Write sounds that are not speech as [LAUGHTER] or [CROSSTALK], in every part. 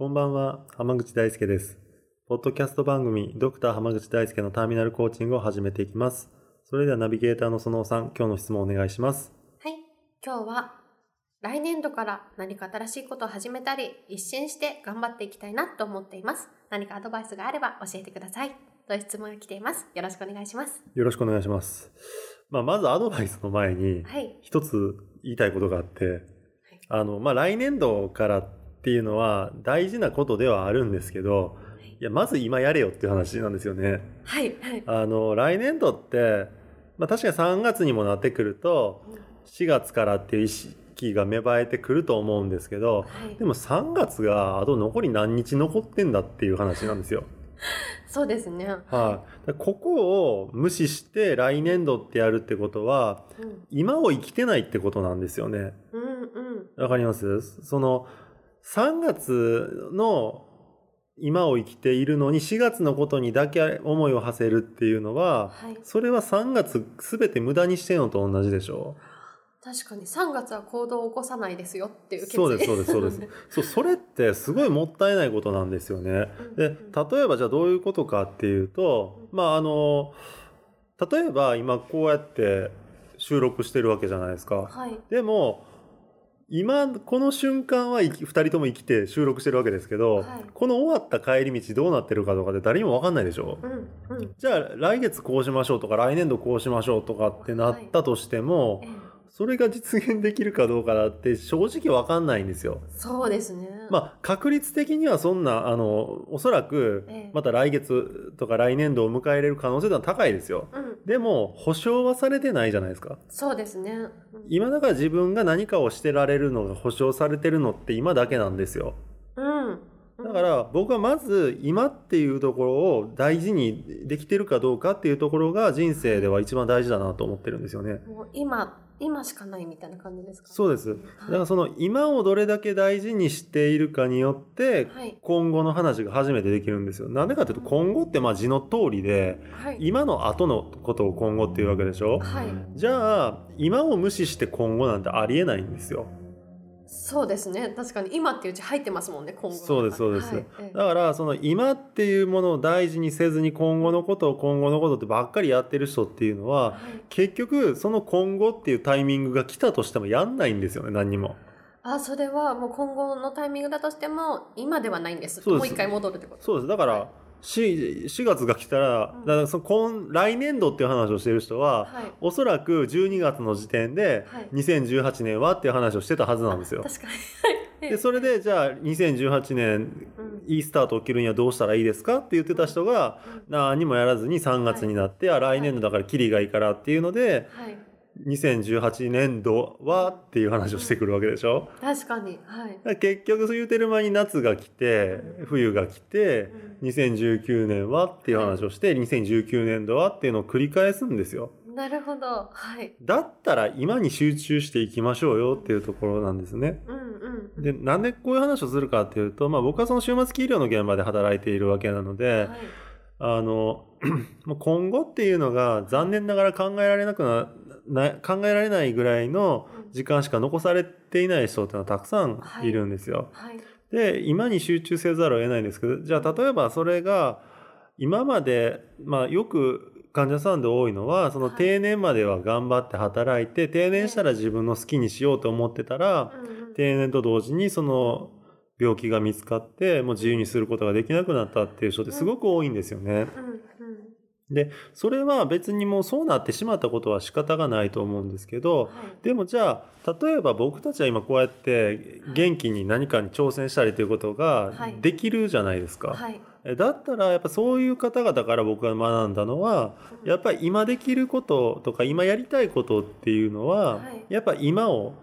こんばんは、浜口大輔です。ポッドキャスト番組、ドクター浜口大輔のターミナルコーチングを始めていきます。それではナビゲーターのそのおさん、今日の質問をお願いします。はい今日は来年度から何か新しいことを始めたり一新して頑張っていきたいなと思っています何かアドバイスがあれば教えてくださいという質問が来ていますよろしくお願いしますよろしくお願いします。まあ、まずアドバイスの前に、はい一つ言いたいことがあって、あの、まあ、来年度からっていうのは大事なことではあるんですけど、い。や、まず今やれよっていう話なんですよね。はいはい。あの、来年度って、まあ確かに3月にもなってくると、4月からっていう意識が芽生えてくると思うんですけど、はい。でも3月があと残り何日残ってんだっていう話なんですよ。[LAUGHS] そうですね。はい、だからここを無視して来年度ってやるってことは、うん。今を生きてないってことなんですよね。うんうん。わかります？その3月の今を生きているのに4月のことにだけ思いを馳せるっていうのは、はい。それは3月全て無駄にしてるのと同じでしょ？確かに。3月は行動を起こさないですよっていうそうですそうですそうです。そう [LAUGHS] それってすごいもったいないことなんですよね。で例えばじゃあどういうことかっていうとまああの例えば今こうやって収録してるわけじゃないですか。はい。でも今この瞬間は生き2人とも生きて収録してるわけですけど、はい。この終わった帰り道どうなってるかとかで誰にも分かんないでしょ、うんうん。じゃあ来月こうしましょうとか来年度こうしましょうとかってなったとしても、ええ。それが実現できるかどうかだって正直分かんないんですよ。そうですね。まあ確率的にはそんなあのおそらくええ。また来月とか来年度を迎え入れる可能性は高いですよ。うんでも保証はされてないじゃないですか。そうですねうん今だから自分が何かをしてられるのが保証されてるのって今だけなんですよ。うんだから僕はまず今っていうところを大事にできてるかどうかっていうところが人生では一番大事だなと思ってるんですよね。もう今今しかないみたいな感じですか？ねそうです。だからその今をどれだけ大事にしているかによってはい。今後の話が初めてできるんですよ。なんでかというと今後ってまあ字の通りではい。今の後のことを今後っていうわけでしょ？はい。じゃあ今を無視して今後なんてありえないんですよ。そうですね。確かに今っていううち入ってますもんね今後そうですそうです。はいええ。だからその今っていうものを大事にせずに今後のことを今後のことってばっかりやってる人っていうのははい。結局その今後っていうタイミングが来たとしてもやんないんですよね何にも。あそれはもう今後のタイミングだとしても今ではないんです。もう一回戻るってこと。そうです。だから、はい 4, 4月が来たらうん。だからその今来年度っていう話をしてる人は、はい。おそらく12月の時点ではい。2018年はっていう話をしてたはずなんですよ。確かに。でそれでじゃあ2018年うんいいスタートを切るにはどうしたらいいですかって言ってた人が何もやらずに3月になって、あ来年度だからキリがいいからっていうのではい2018年度はっていう話をしてくるわけでしょ？確かにはい。結局そう言うてる間に夏が来て冬が来て2019年はっていう話をして2019年度はっていうのを繰り返すんですよ。なるほどはい。だったら今に集中していきましょうよっていうところなんですね。うんうんでなんでこういう話をするかっていうと、まあ、僕はその終末期医療の現場で働いているわけなので、はい。あの [CLEARS THROAT] 今後っていうのが残念ながら考えられなくなな考えられないぐらいの時間しか残されていない人ってのはたくさんい。るんですよ。はい。で今に集中せざるを得ないんですけどじゃあ例えばそれが今まで、まあ、よく患者さんで多いのはそのはい。定年までは頑張って働いて定年したら自分の好きにしようと思ってたらうんうん。定年と同時にその病気が見つかってもう自由にすることができなくなったっていう人ってすごく多いんですよね。うんうんでそれは別にもうそうなってしまったことは仕方がないと思うんですけどはい。でもじゃあ例えば僕たちは今こうやって元気に何かに挑戦したりということがはい。できるじゃないですか。はい。えだったらやっぱそういう方々から僕が学んだのはやっぱり今できることとか今やりたいことっていうのは、はい。やっぱ今を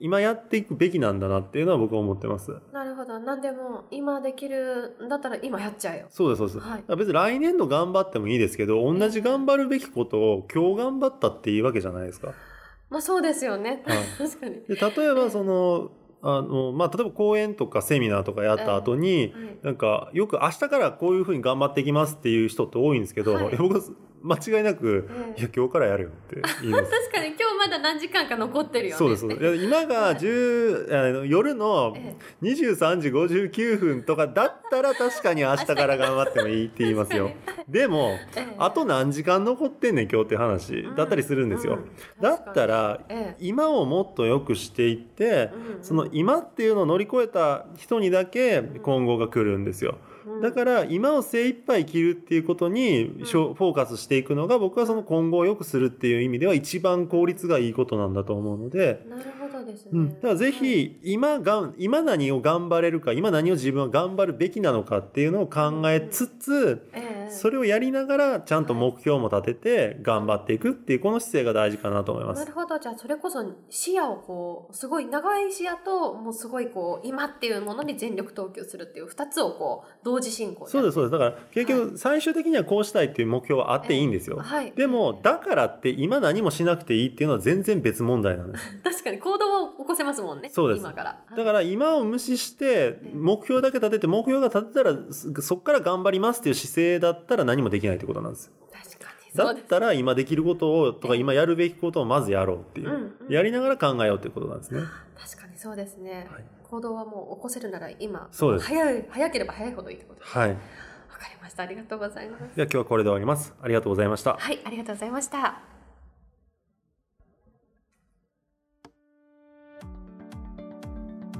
今やっていくべきなんだなっていうのは僕は思ってます。なるほど。何でも今できるんだったら今やっちゃえよ。そうですそうです。はい。別に来年度頑張ってもいいですけど同じ頑張るべきことを今日頑張ったっていいわけじゃないですか。まあそうですよね、はい。確かに。で例えばそのあの、まあ、例えば講演とかセミナーとかやった後に、はい。なんかよく明日からこういうふうに頑張っていきますっていう人って多いんですけど、はい。僕は間違いなく、ええいや今日からやるよって言います。[LAUGHS] 確かに今日まだ何時間か残ってるよねそうです。そうですいや今が10、あの夜の [LAUGHS] え23時59分とかだったら確かに明日から頑張ってもいいって言いますよ。[LAUGHS] でも、あと何時間残ってんねん今日って話だったりするんですよ。うんだったら、ええ今をもっと良くしていって、うんその今っていうのを乗り越えた人にだけ今後が来るんですよ。うん。だから今を精一杯生きるっていうことにフォーカスしていくのが僕はその今後を良くするっていう意味では一番効率がいいことなんだと思うので、なるほどですね、うん、だからぜひ今がん今何を頑張れるか今何を自分は頑張るべきなのかっていうのを考えつつええ。それをやりながらちゃんと目標も立てて頑張っていくっていうこの姿勢が大事かなと思います。なる。ほど。じゃあそれこそ視野をこうすごい長い視野ともうすごいこう今っていうものに全力投球するっていう二つをこう同時進行で。そうですそうです。だから結は局最終的にはこうしたいっていう目標はあっていいんですよ。はい。でもだからって今何もしなくていいっていうのは全然別問題なんです。[LAUGHS] 確かに行動を起こせますもんねそうです。今から。だから今を無視して目標だけ立てて目標が立てたらそそこから頑張りますっていう姿勢だったら何もできないってことなんです。確かにだったら今できることをとかええ今やるべきことをまずやろうっていう、うんうん。やりながら考えようっていうことなんですね。確かにそうですね、はい。行動はもう起こせるなら今そうです。早い早ければ早いほどいいってことで。すはい。わかりました。ありがとうございます。では今日はこれで終わります。ありがとうございました。はいありがとうございました